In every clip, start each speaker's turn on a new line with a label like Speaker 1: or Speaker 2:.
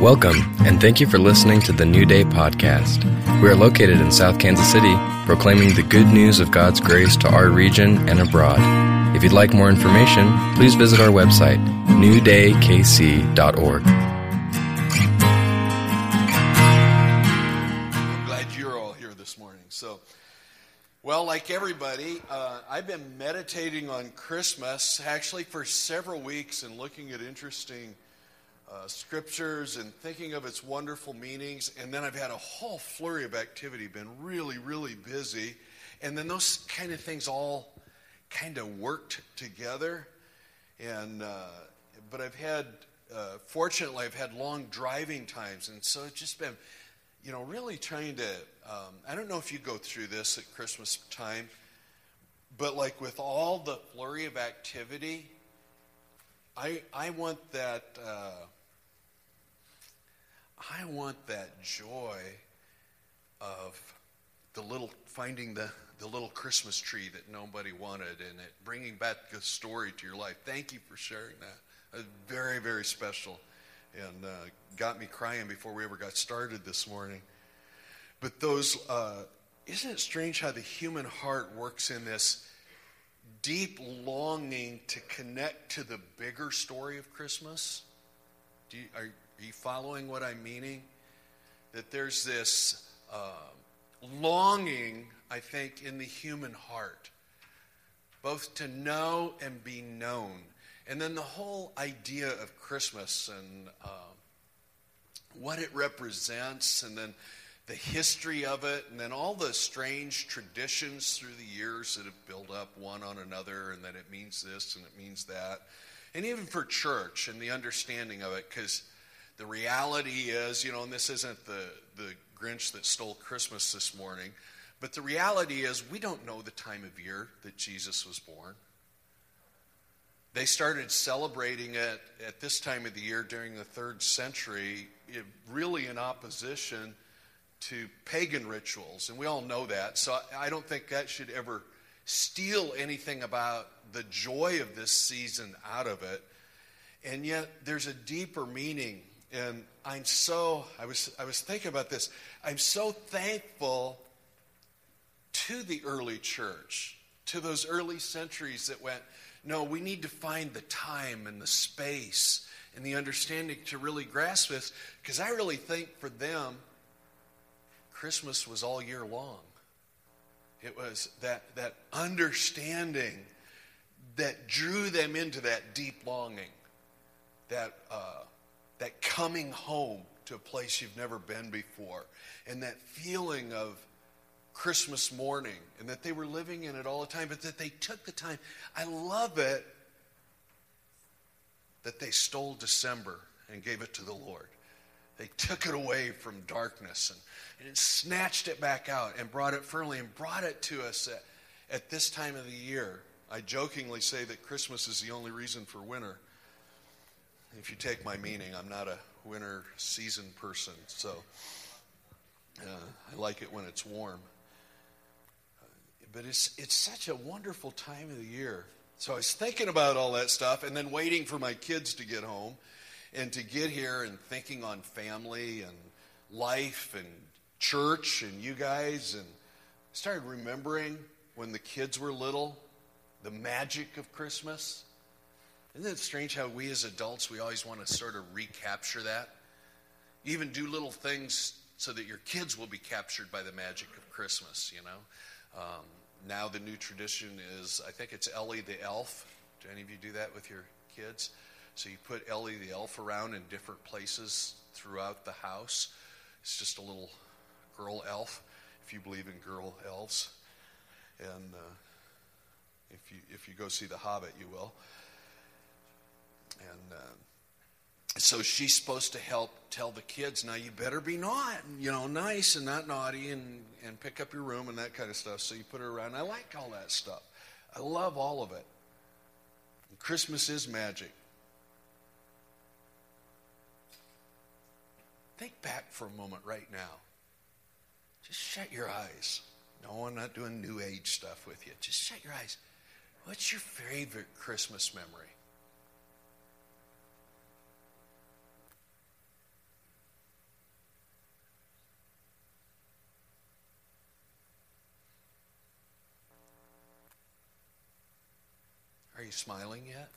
Speaker 1: Welcome, and thank you for listening to the New Day podcast. We are located in South Kansas City, proclaiming the good news of God's grace to our region and abroad. If you'd like more information, please visit our website, newdaykc.org.
Speaker 2: I'm glad you're all here this morning. So, well, like everybody, uh, I've been meditating on Christmas actually for several weeks and looking at interesting uh, scriptures and thinking of its wonderful meanings. And then I've had a whole flurry of activity, been really, really busy. And then those kind of things all kind of worked together. And, uh, but I've had, uh, fortunately, I've had long driving times. And so it's just been, you know, really trying to, um, I don't know if you go through this at Christmas time, but like with all the flurry of activity, I, I want that. Uh, I want that joy of the little finding the, the little Christmas tree that nobody wanted and it bringing back a story to your life. Thank you for sharing that. It was very, very special and uh, got me crying before we ever got started this morning. But those, uh, isn't it strange how the human heart works in this deep longing to connect to the bigger story of Christmas? Do you, are, are you following what I'm meaning? That there's this uh, longing, I think, in the human heart, both to know and be known. And then the whole idea of Christmas and uh, what it represents, and then the history of it, and then all the strange traditions through the years that have built up one on another, and that it means this and it means that. And even for church and the understanding of it, because the reality is, you know, and this isn't the, the Grinch that stole Christmas this morning, but the reality is we don't know the time of year that Jesus was born. They started celebrating it at this time of the year during the third century, really in opposition to pagan rituals. And we all know that. So I don't think that should ever steal anything about the joy of this season out of it. And yet, there's a deeper meaning and I'm so, I was, I was thinking about this. I'm so thankful to the early church, to those early centuries that went, no, we need to find the time and the space and the understanding to really grasp this. Because I really think for them, Christmas was all year long. It was that, that understanding that drew them into that deep longing, that uh, that coming home to a place you've never been before, and that feeling of Christmas morning, and that they were living in it all the time, but that they took the time. I love it that they stole December and gave it to the Lord. They took it away from darkness and, and snatched it back out and brought it firmly and brought it to us at, at this time of the year. I jokingly say that Christmas is the only reason for winter if you take my meaning, I'm not a winter season person, so uh, I like it when it's warm. But it's, it's such a wonderful time of the year. So I was thinking about all that stuff and then waiting for my kids to get home and to get here and thinking on family and life and church and you guys and started remembering when the kids were little the magic of Christmas isn't it strange how we as adults, we always want to sort of recapture that? Even do little things so that your kids will be captured by the magic of Christmas, you know? Um, now the new tradition is, I think it's Ellie the elf. Do any of you do that with your kids? So you put Ellie the elf around in different places throughout the house. It's just a little girl elf, if you believe in girl elves. And uh, if, you, if you go see The Hobbit, you will. And uh, so she's supposed to help tell the kids, now you better be not, you know, nice and not naughty and, and pick up your room and that kind of stuff. So you put her around. I like all that stuff. I love all of it. And Christmas is magic. Think back for a moment right now. Just shut your eyes. No, I'm not doing new age stuff with you. Just shut your eyes. What's your favorite Christmas memory? You smiling yet?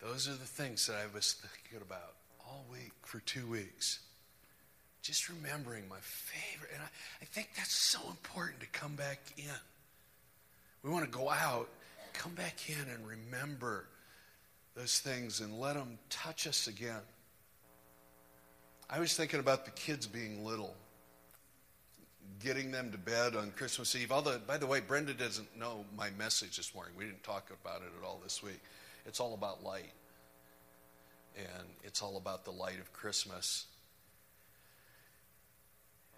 Speaker 2: Those are the things that I was thinking about all week for two weeks. Just remembering my favorite. And I, I think that's so important to come back in. We want to go out, come back in and remember those things and let them touch us again. I was thinking about the kids being little, getting them to bed on Christmas Eve. Although, by the way, Brenda doesn't know my message this morning. We didn't talk about it at all this week. It's all about light. And it's all about the light of Christmas.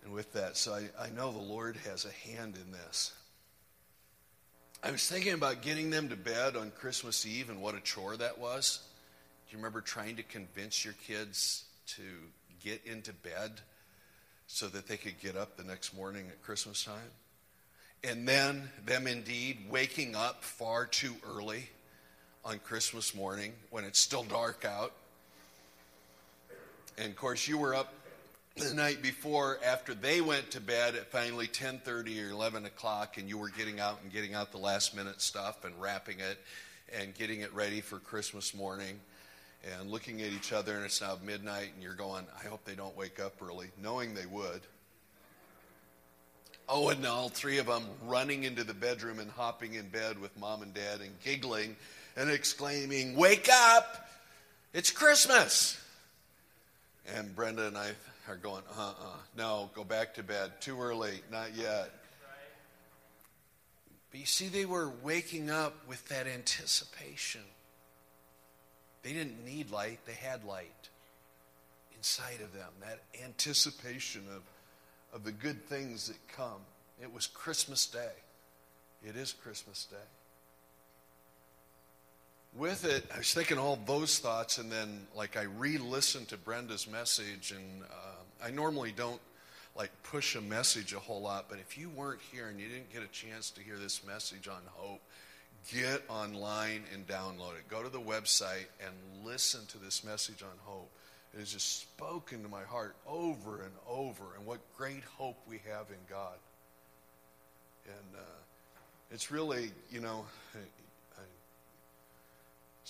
Speaker 2: And with that, so I, I know the Lord has a hand in this. I was thinking about getting them to bed on Christmas Eve and what a chore that was. Do you remember trying to convince your kids to get into bed so that they could get up the next morning at Christmas time? And then them indeed waking up far too early on Christmas morning when it's still dark out. And of course, you were up the night before after they went to bed at finally 10.30 or 11 o'clock and you were getting out and getting out the last minute stuff and wrapping it and getting it ready for christmas morning and looking at each other and it's now midnight and you're going i hope they don't wake up early knowing they would. Oh and all three of them running into the bedroom and hopping in bed with mom and dad and giggling and exclaiming wake up! It's christmas! And brenda and i are going, uh uh-uh. uh, no, go back to bed. Too early, not yet. But you see, they were waking up with that anticipation. They didn't need light, they had light inside of them, that anticipation of, of the good things that come. It was Christmas Day. It is Christmas Day with it, I was thinking all those thoughts, and then like I re-listened to Brenda's message, and uh, I normally don't like push a message a whole lot, but if you weren't here and you didn't get a chance to hear this message on hope, get online and download it. Go to the website and listen to this message on hope. It has just spoken to my heart over and over, and what great hope we have in God. And uh, it's really, you know,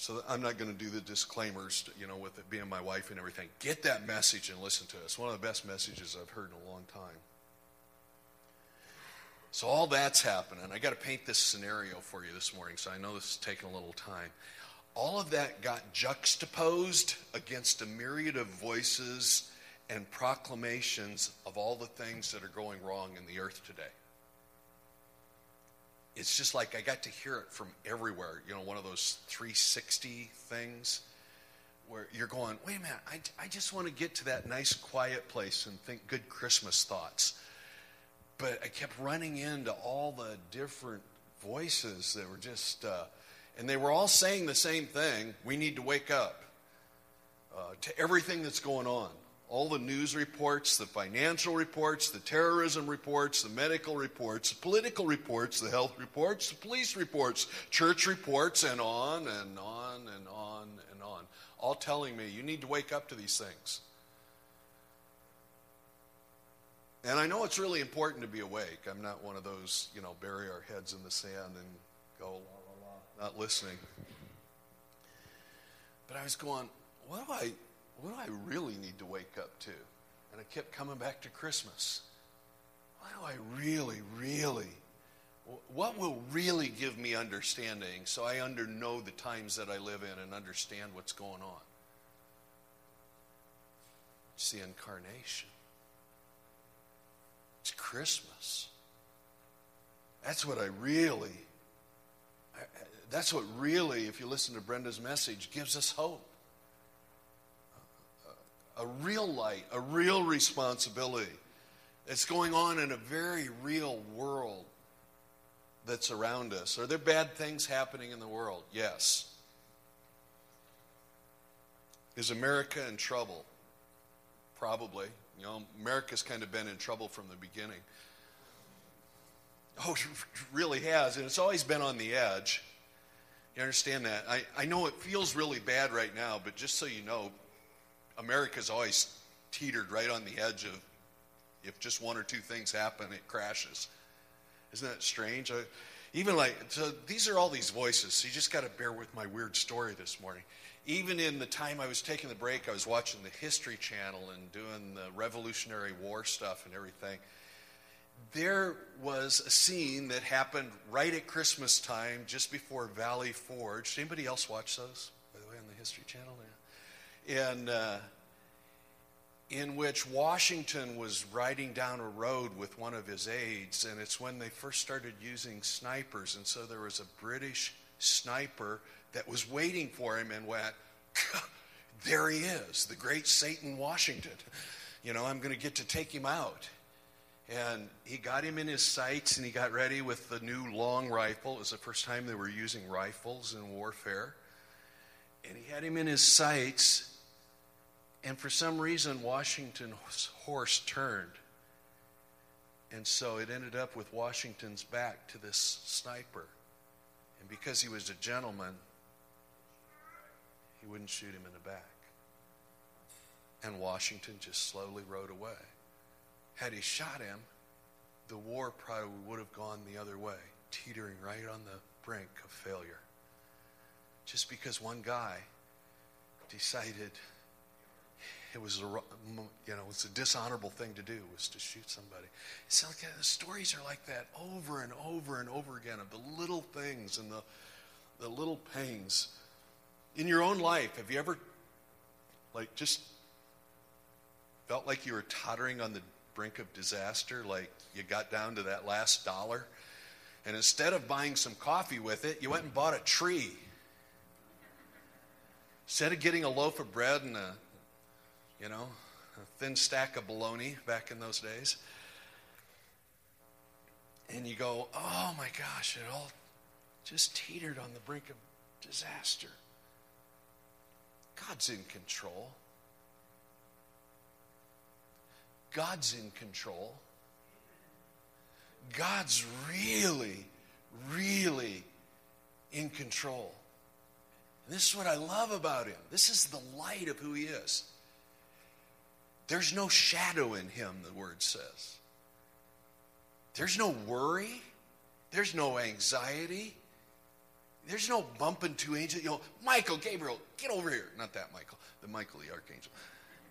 Speaker 2: so I'm not going to do the disclaimers, you know, with it being my wife and everything. Get that message and listen to it. It's one of the best messages I've heard in a long time. So all that's happening. I got to paint this scenario for you this morning, so I know this is taking a little time. All of that got juxtaposed against a myriad of voices and proclamations of all the things that are going wrong in the earth today it's just like I got to hear it from everywhere. You know, one of those 360 things where you're going, wait a minute, I, I just want to get to that nice quiet place and think good Christmas thoughts. But I kept running into all the different voices that were just, uh, and they were all saying the same thing we need to wake up uh, to everything that's going on all the news reports, the financial reports, the terrorism reports, the medical reports, the political reports, the health reports, the police reports, church reports, and on and on and on and on. All telling me you need to wake up to these things. And I know it's really important to be awake. I'm not one of those, you know, bury our heads in the sand and go, la, la, la, not listening. But I was going, what do I what do I really need to wake up to? And I kept coming back to Christmas. What do I really, really, what will really give me understanding so I under know the times that I live in and understand what's going on? It's the incarnation. It's Christmas. That's what I really, that's what really, if you listen to Brenda's message, gives us hope a real light, a real responsibility that's going on in a very real world that's around us. Are there bad things happening in the world? Yes. Is America in trouble? Probably. You know, America's kind of been in trouble from the beginning. Oh, it really has. And it's always been on the edge. You understand that? I, I know it feels really bad right now, but just so you know, America's always teetered right on the edge of if just one or two things happen, it crashes. Isn't that strange? I, even like, so these are all these voices. So you just got to bear with my weird story this morning. Even in the time I was taking the break, I was watching the History Channel and doing the Revolutionary War stuff and everything. There was a scene that happened right at Christmas time, just before Valley Forge. Anybody else watch those, by the way, on the History Channel? Yeah. And uh, in which Washington was riding down a road with one of his aides, and it's when they first started using snipers. And so there was a British sniper that was waiting for him and went, There he is, the great Satan Washington. You know, I'm going to get to take him out. And he got him in his sights and he got ready with the new long rifle. It was the first time they were using rifles in warfare. And he had him in his sights and for some reason, Washington's horse turned. And so it ended up with Washington's back to this sniper. And because he was a gentleman, he wouldn't shoot him in the back. And Washington just slowly rode away. Had he shot him, the war probably would have gone the other way, teetering right on the brink of failure. Just because one guy decided it was a you know it's a dishonorable thing to do was to shoot somebody. So like, uh, the stories are like that over and over and over again of the little things and the the little pains in your own life. Have you ever like just felt like you were tottering on the brink of disaster? Like you got down to that last dollar, and instead of buying some coffee with it, you went and bought a tree. Instead of getting a loaf of bread and a you know, a thin stack of bologna back in those days. And you go, oh my gosh, it all just teetered on the brink of disaster. God's in control. God's in control. God's really, really in control. And this is what I love about him. This is the light of who he is. There's no shadow in him, the word says. There's no worry. There's no anxiety. There's no bumping to angels. You know, Michael, Gabriel, get over here. Not that Michael, the Michael the archangel.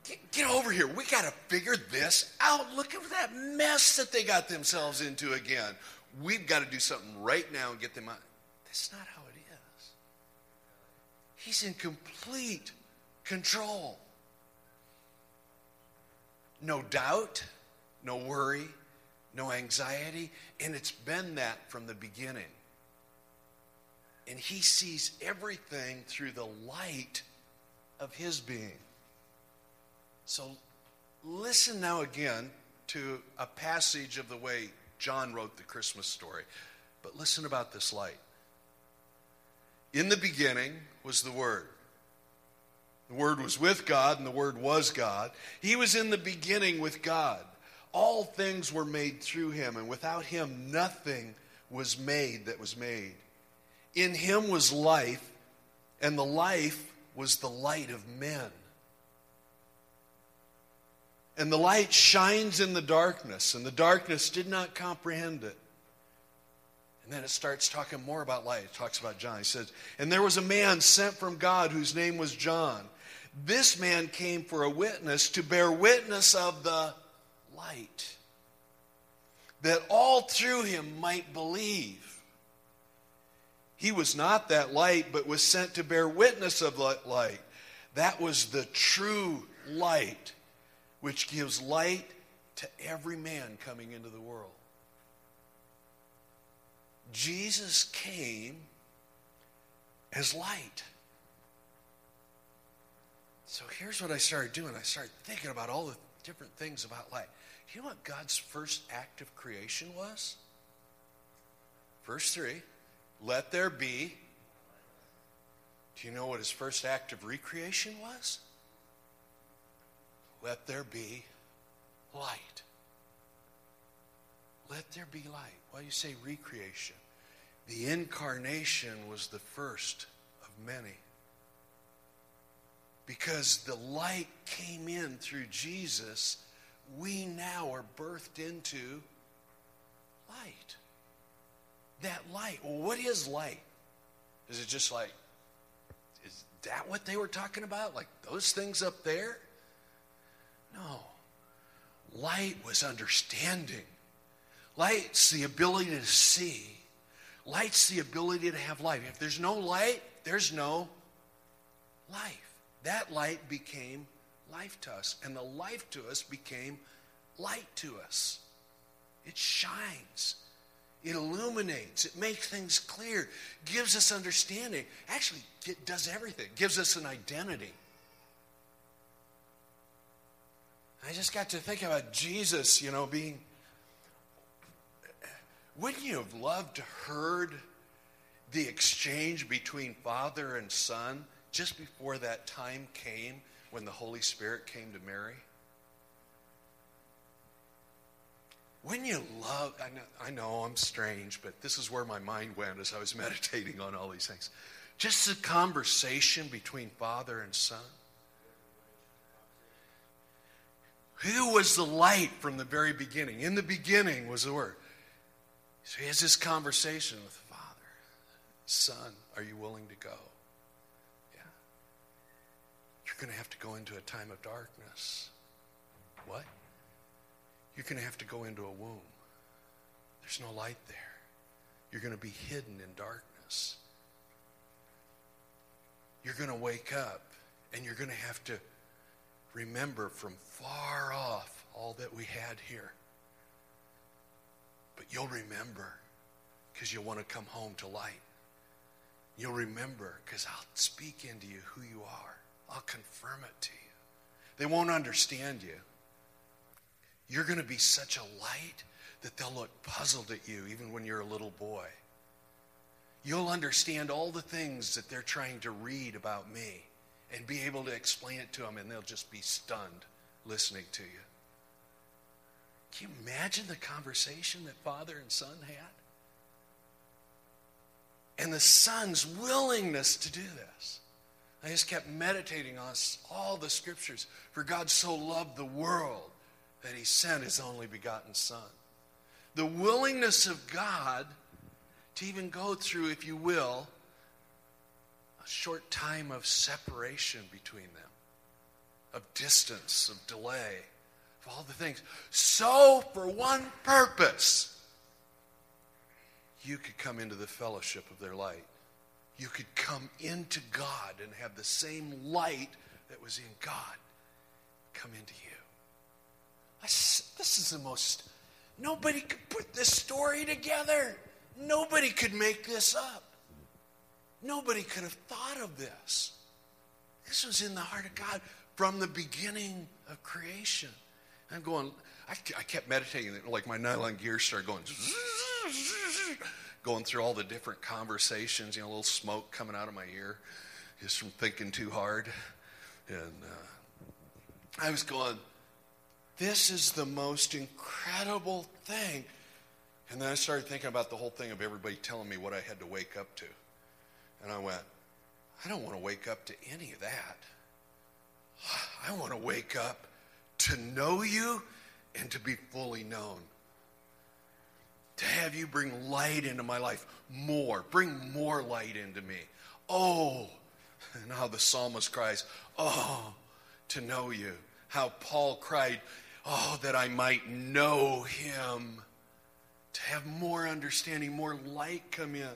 Speaker 2: Get, get over here. We got to figure this out. Look at that mess that they got themselves into again. We've got to do something right now and get them out. That's not how it is. He's in complete control. No doubt, no worry, no anxiety, and it's been that from the beginning. And he sees everything through the light of his being. So listen now again to a passage of the way John wrote the Christmas story. But listen about this light. In the beginning was the Word the Word was with God, and the Word was God. He was in the beginning with God. All things were made through him, and without him, nothing was made that was made. In him was life, and the life was the light of men. And the light shines in the darkness, and the darkness did not comprehend it. And then it starts talking more about light. It talks about John. He says, And there was a man sent from God whose name was John. This man came for a witness to bear witness of the light, that all through him might believe. He was not that light, but was sent to bear witness of that light. That was the true light, which gives light to every man coming into the world. Jesus came as light. So here's what I started doing. I started thinking about all the different things about light. You know what God's first act of creation was? Verse 3 Let there be. Do you know what his first act of recreation was? Let there be light. let there be light. Why do you say recreation? The incarnation was the first of many. Because the light came in through Jesus, we now are birthed into light. That light. Well, what is light? Is it just like, is that what they were talking about? Like those things up there? No. Light was understanding. Light's the ability to see. Light's the ability to have life. If there's no light, there's no life. That light became life to us. And the life to us became light to us. It shines. It illuminates. It makes things clear. Gives us understanding. Actually, it does everything. Gives us an identity. I just got to think about Jesus, you know, being. Wouldn't you have loved to heard the exchange between Father and Son just before that time came when the Holy Spirit came to Mary? When you love, I know, I know I'm strange, but this is where my mind went as I was meditating on all these things. Just the conversation between Father and Son. Who was the light from the very beginning? In the beginning was the Word. So he has this conversation with the Father. Son, are you willing to go? You're going to have to go into a time of darkness. What? You're going to have to go into a womb. There's no light there. You're going to be hidden in darkness. You're going to wake up and you're going to have to remember from far off all that we had here. But you'll remember because you'll want to come home to light. You'll remember because I'll speak into you who you are. I'll confirm it to you. They won't understand you. You're going to be such a light that they'll look puzzled at you even when you're a little boy. You'll understand all the things that they're trying to read about me and be able to explain it to them, and they'll just be stunned listening to you. Can you imagine the conversation that father and son had? And the son's willingness to do this. I just kept meditating on all the scriptures. For God so loved the world that he sent his only begotten Son. The willingness of God to even go through, if you will, a short time of separation between them, of distance, of delay, of all the things. So, for one purpose, you could come into the fellowship of their light. You could come into God and have the same light that was in God come into you. This is the most, nobody could put this story together. Nobody could make this up. Nobody could have thought of this. This was in the heart of God from the beginning of creation. I'm going, I, I kept meditating, like my nylon gear started going, going through all the different conversations, you know, a little smoke coming out of my ear just from thinking too hard. And uh, I was going, this is the most incredible thing. And then I started thinking about the whole thing of everybody telling me what I had to wake up to. And I went, I don't want to wake up to any of that. I want to wake up to know you and to be fully known. To have you bring light into my life more, bring more light into me. Oh, and how the psalmist cries, Oh, to know you. How Paul cried, Oh, that I might know him, to have more understanding, more light come in.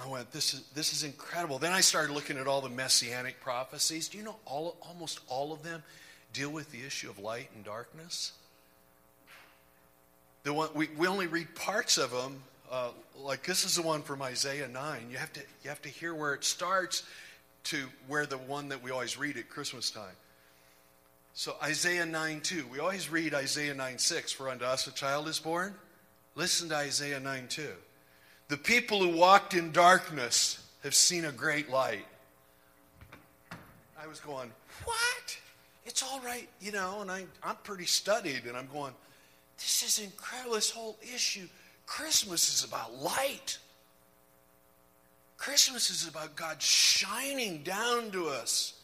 Speaker 2: I went, this is, this is incredible. Then I started looking at all the messianic prophecies. Do you know all, almost all of them deal with the issue of light and darkness? The one, we, we only read parts of them. Uh, like this is the one from Isaiah 9. You have, to, you have to hear where it starts to where the one that we always read at Christmas time. So Isaiah 9 2. We always read Isaiah 9 6. For unto us a child is born. Listen to Isaiah 9 2. The people who walked in darkness have seen a great light. I was going, What? it's all right, you know, and I, I'm pretty studied, and I'm going, this is incredible. This whole issue. Christmas is about light. Christmas is about God shining down to us.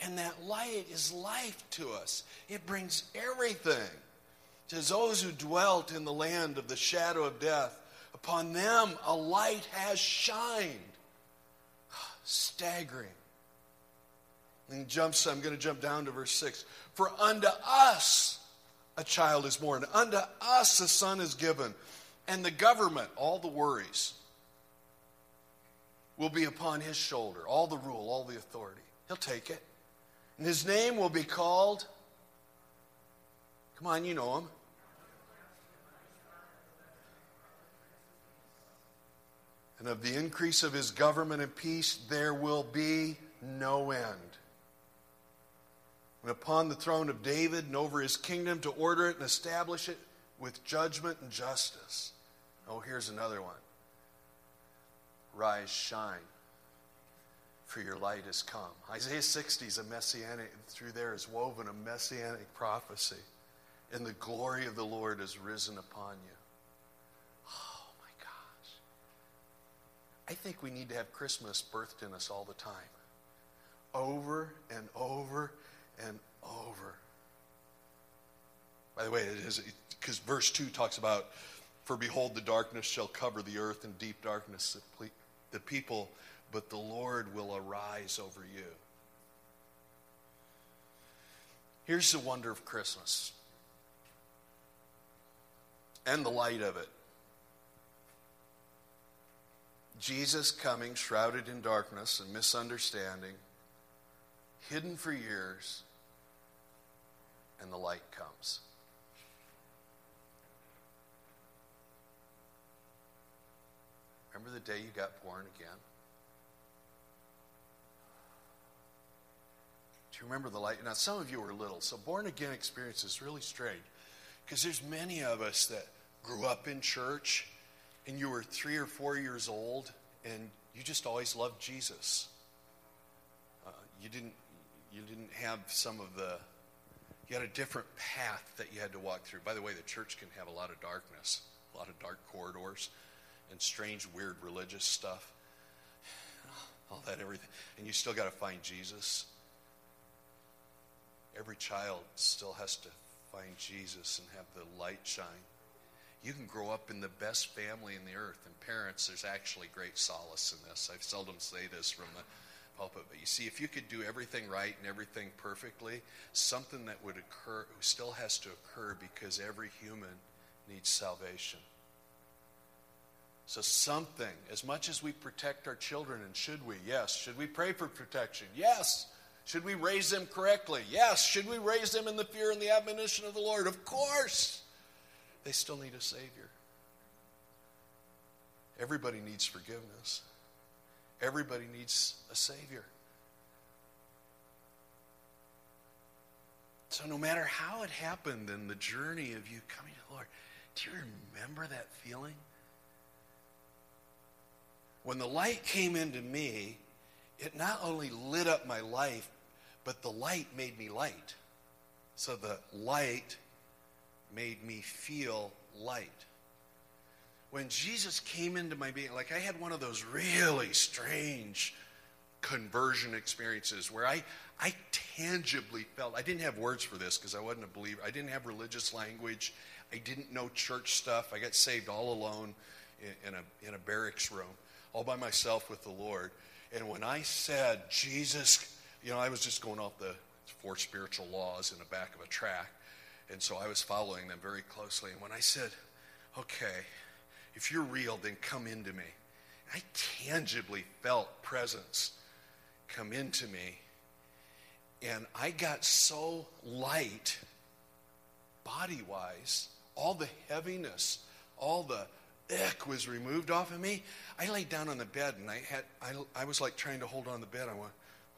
Speaker 2: And that light is life to us. It brings everything. To those who dwelt in the land of the shadow of death, upon them a light has shined. Staggering. And jumps, I'm going to jump down to verse 6. For unto us a child is born, unto us a son is given, and the government, all the worries, will be upon his shoulder, all the rule, all the authority. He'll take it. And his name will be called, come on, you know him. And of the increase of his government and peace, there will be no end. And upon the throne of David and over his kingdom to order it and establish it with judgment and justice. Oh, here's another one. Rise, shine, for your light has come. Isaiah 60 is a messianic, through there is woven a messianic prophecy. And the glory of the Lord has risen upon you. Oh my gosh. I think we need to have Christmas birthed in us all the time. Over and over and over. By the way, it is because verse 2 talks about, For behold, the darkness shall cover the earth, and deep darkness the people but the Lord will arise over you. Here's the wonder of Christmas and the light of it. Jesus coming shrouded in darkness and misunderstanding, hidden for years, and the light comes. Remember the day you got born again? Do you remember the light? Now, some of you were little, so born again experience is really strange because there's many of us that grew up in church and you were three or four years old and you just always loved Jesus. Uh, you didn't you didn't have some of the you had a different path that you had to walk through. By the way, the church can have a lot of darkness, a lot of dark corridors, and strange, weird religious stuff. All that, everything. And you still got to find Jesus every child still has to find Jesus and have the light shine. You can grow up in the best family in the earth, and parents, there's actually great solace in this. I seldom say this from the but you see, if you could do everything right and everything perfectly, something that would occur still has to occur because every human needs salvation. So, something, as much as we protect our children, and should we? Yes. Should we pray for protection? Yes. Should we raise them correctly? Yes. Should we raise them in the fear and the admonition of the Lord? Of course. They still need a Savior. Everybody needs forgiveness. Everybody needs a Savior. So, no matter how it happened in the journey of you coming to the Lord, do you remember that feeling? When the light came into me, it not only lit up my life, but the light made me light. So the light made me feel light. When Jesus came into my being, like I had one of those really strange conversion experiences where I, I tangibly felt, I didn't have words for this because I wasn't a believer. I didn't have religious language. I didn't know church stuff. I got saved all alone in, in a, in a barracks room, all by myself with the Lord. And when I said, Jesus, you know, I was just going off the four spiritual laws in the back of a track. And so I was following them very closely. And when I said, okay, if you're real, then come into me, I tangibly felt presence come into me. And I got so light, body wise, all the heaviness, all the ick was removed off of me. I laid down on the bed and I had I, I was like trying to hold on the bed. I went,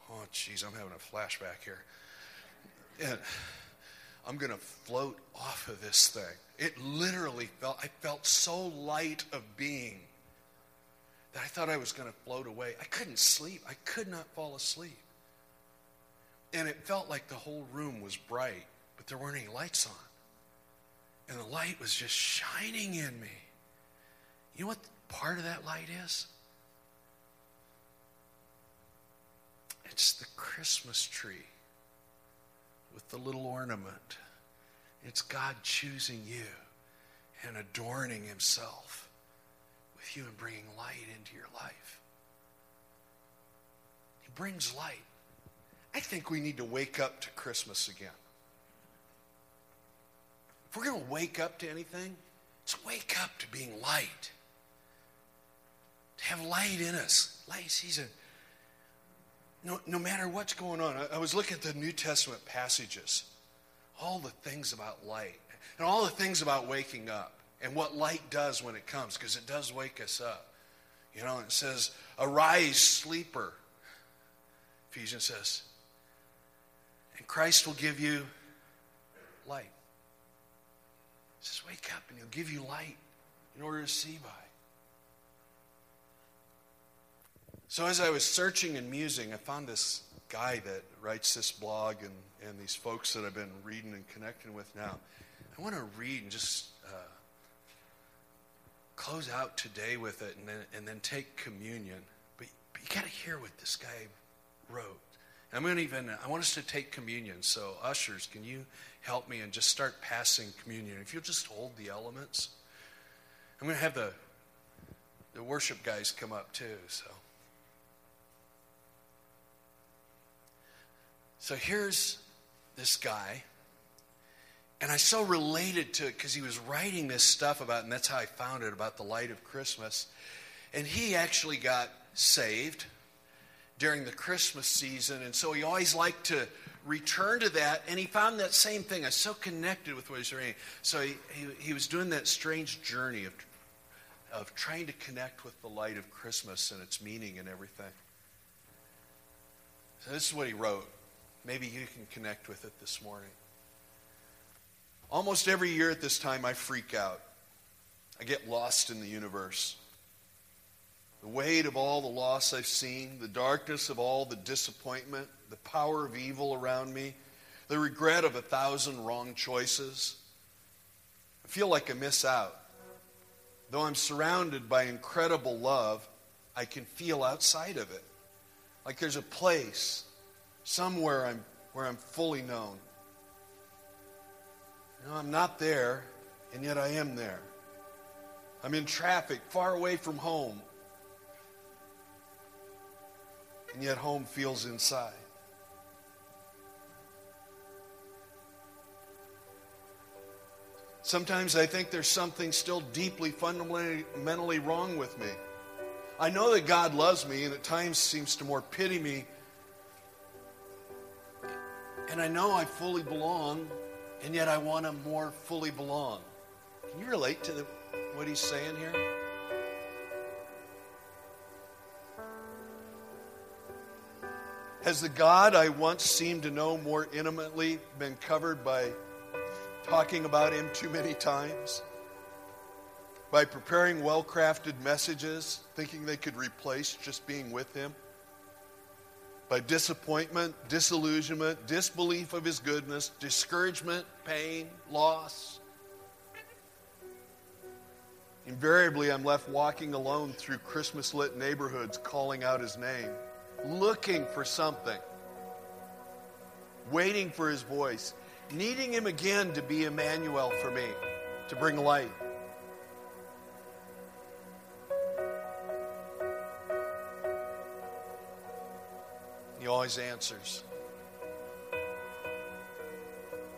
Speaker 2: oh geez, I'm having a flashback here. And I'm gonna float off of this thing. It literally felt I felt so light of being that I thought I was gonna float away. I couldn't sleep. I could not fall asleep. and it felt like the whole room was bright, but there weren't any lights on. And the light was just shining in me. You know what part of that light is? It's the Christmas tree with the little ornament. It's God choosing you and adorning Himself with you and bringing light into your life. He brings light. I think we need to wake up to Christmas again. If we're going to wake up to anything, let's wake up to being light. To have light in us. Light season. No, no matter what's going on, I, I was looking at the New Testament passages, all the things about light, and all the things about waking up, and what light does when it comes, because it does wake us up. You know, it says, Arise, sleeper. Ephesians says, and Christ will give you light. He says, Wake up, and He'll give you light in order to see by. So as I was searching and musing, I found this guy that writes this blog and, and these folks that I've been reading and connecting with now. I want to read and just uh, close out today with it and then, and then take communion. But, but you got to hear what this guy wrote. I'm going to even, I want us to take communion. So, ushers, can you help me and just start passing communion? If you'll just hold the elements. I'm going to have the, the worship guys come up too, so. So here's this guy, and I so related to it because he was writing this stuff about, and that's how I found it about the light of Christmas. And he actually got saved during the Christmas season, and so he always liked to return to that, and he found that same thing. I so connected with what he was reading. So he, he, he was doing that strange journey of, of trying to connect with the light of Christmas and its meaning and everything. So this is what he wrote. Maybe you can connect with it this morning. Almost every year at this time, I freak out. I get lost in the universe. The weight of all the loss I've seen, the darkness of all the disappointment, the power of evil around me, the regret of a thousand wrong choices. I feel like I miss out. Though I'm surrounded by incredible love, I can feel outside of it. Like there's a place somewhere I'm, where I'm fully known. You know, I'm not there, and yet I am there. I'm in traffic, far away from home, and yet home feels inside. Sometimes I think there's something still deeply, fundamentally wrong with me. I know that God loves me and at times seems to more pity me and I know I fully belong, and yet I want to more fully belong. Can you relate to the, what he's saying here? Has the God I once seemed to know more intimately been covered by talking about him too many times? By preparing well crafted messages, thinking they could replace just being with him? By disappointment, disillusionment, disbelief of his goodness, discouragement, pain, loss. Invariably, I'm left walking alone through Christmas lit neighborhoods calling out his name, looking for something, waiting for his voice, needing him again to be Emmanuel for me, to bring light. He always answers.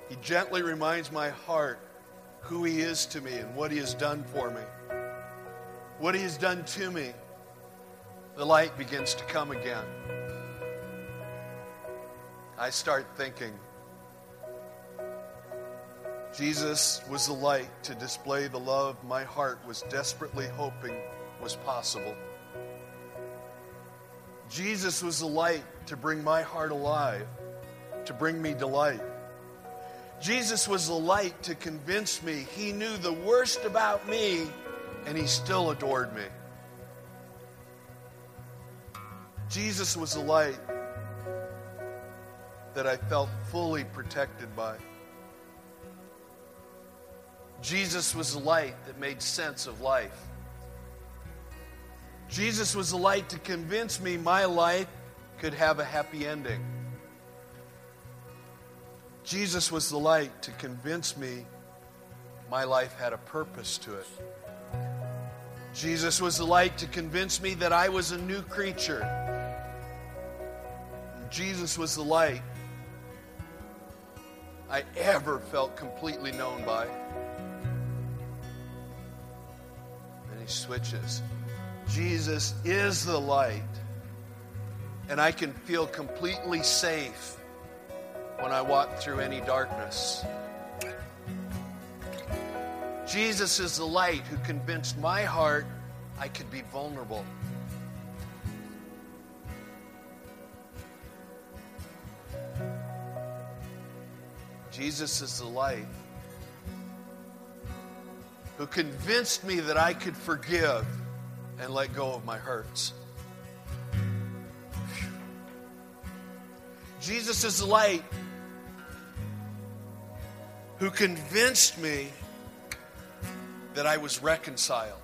Speaker 2: He gently reminds my heart who He is to me and what He has done for me, what He has done to me. The light begins to come again. I start thinking, Jesus was the light to display the love my heart was desperately hoping was possible. Jesus was the light to bring my heart alive, to bring me delight. Jesus was the light to convince me he knew the worst about me and he still adored me. Jesus was the light that I felt fully protected by. Jesus was the light that made sense of life. Jesus was the light to convince me my life could have a happy ending. Jesus was the light to convince me my life had a purpose to it. Jesus was the light to convince me that I was a new creature. Jesus was the light I ever felt completely known by. And he switches. Jesus is the light, and I can feel completely safe when I walk through any darkness. Jesus is the light who convinced my heart I could be vulnerable. Jesus is the light who convinced me that I could forgive and let go of my hurts. Jesus is the light who convinced me that I was reconciled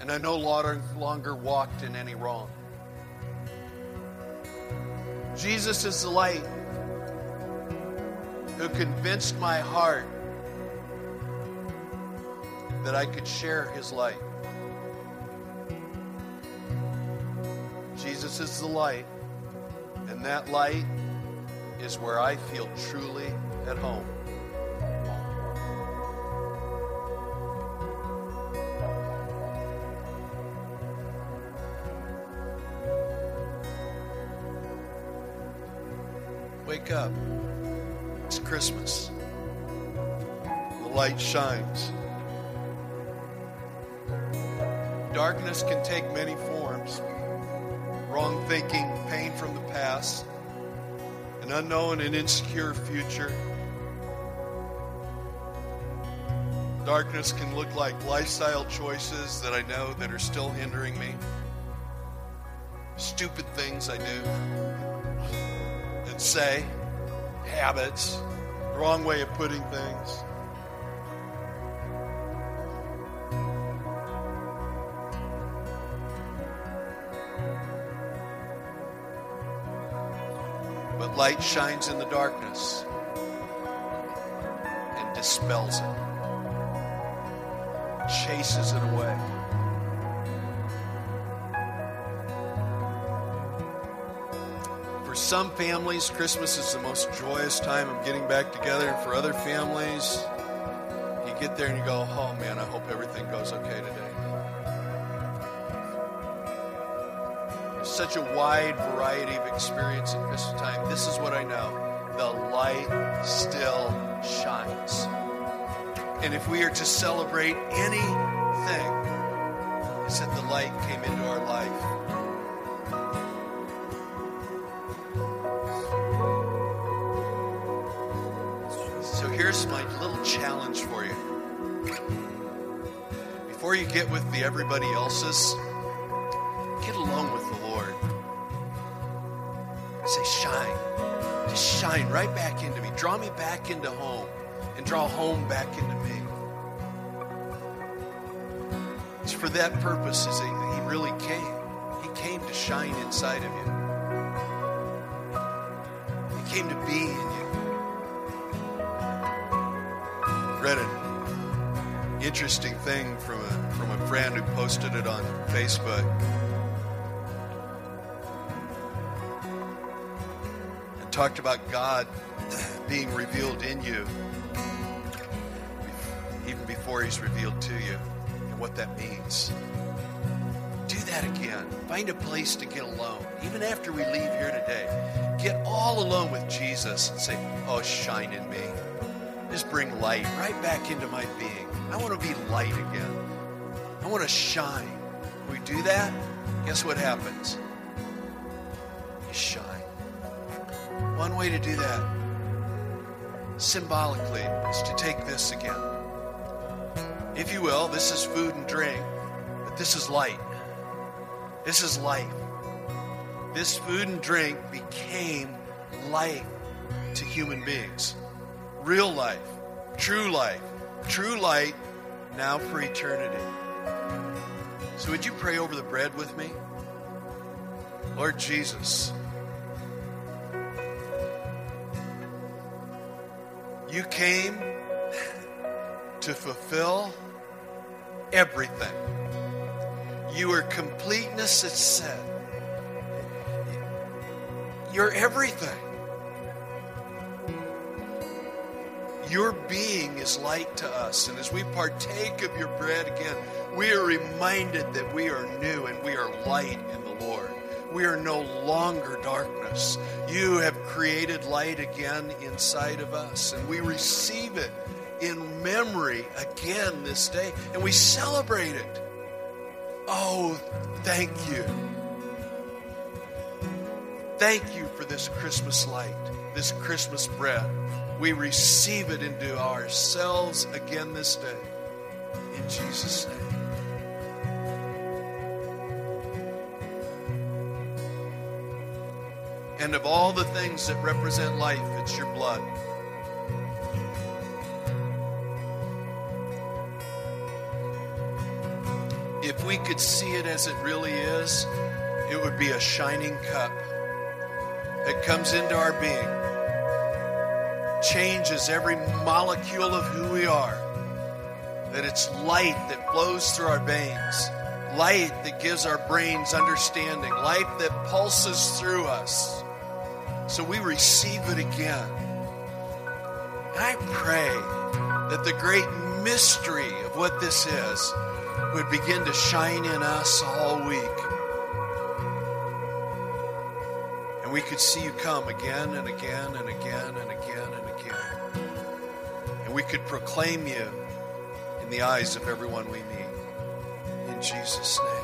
Speaker 2: and I no longer walked in any wrong. Jesus is the light who convinced my heart that I could share his light. Jesus is the light, and that light is where I feel truly at home. Wake up. It's Christmas. The light shines. Darkness can take many forms thinking, pain from the past, an unknown and insecure future. Darkness can look like lifestyle choices that I know that are still hindering me. Stupid things I do and say, habits, wrong way of putting things. But light shines in the darkness and dispels it, chases it away. For some families, Christmas is the most joyous time of getting back together. And for other families, you get there and you go, oh man, I hope everything goes okay today. Such a wide variety of experience at Christmas time. This is what I know the light still shines. And if we are to celebrate anything, it's that the light came into our life. So here's my little challenge for you. Before you get with the everybody else's, shine. Just shine right back into me. Draw me back into home and draw home back into me. It's for that purpose that he really came. He came to shine inside of you. He came to be in you. Read an interesting thing from a from a friend who posted it on Facebook. Talked about God being revealed in you even before he's revealed to you and what that means. Do that again. Find a place to get alone. Even after we leave here today, get all alone with Jesus and say, Oh, shine in me. Just bring light right back into my being. I want to be light again. I want to shine. We do that, guess what happens? One way to do that, symbolically, is to take this again. If you will, this is food and drink, but this is light. This is life. This food and drink became life to human beings. Real life, true life, true light, now for eternity. So, would you pray over the bread with me? Lord Jesus, you came to fulfill everything. You are completeness, it said. You're everything. Your being is light to us. And as we partake of your bread again, we are reminded that we are new and we are light in the Lord. We are no longer darkness. You have created light again inside of us, and we receive it in memory again this day, and we celebrate it. Oh, thank you. Thank you for this Christmas light, this Christmas bread. We receive it into ourselves again this day. In Jesus' name. And of all the things that represent life, it's your blood. If we could see it as it really is, it would be a shining cup that comes into our being, changes every molecule of who we are, that it's light that flows through our veins, light that gives our brains understanding, light that pulses through us. So we receive it again. And I pray that the great mystery of what this is would begin to shine in us all week. And we could see you come again and again and again and again and again. And we could proclaim you in the eyes of everyone we meet. In Jesus' name.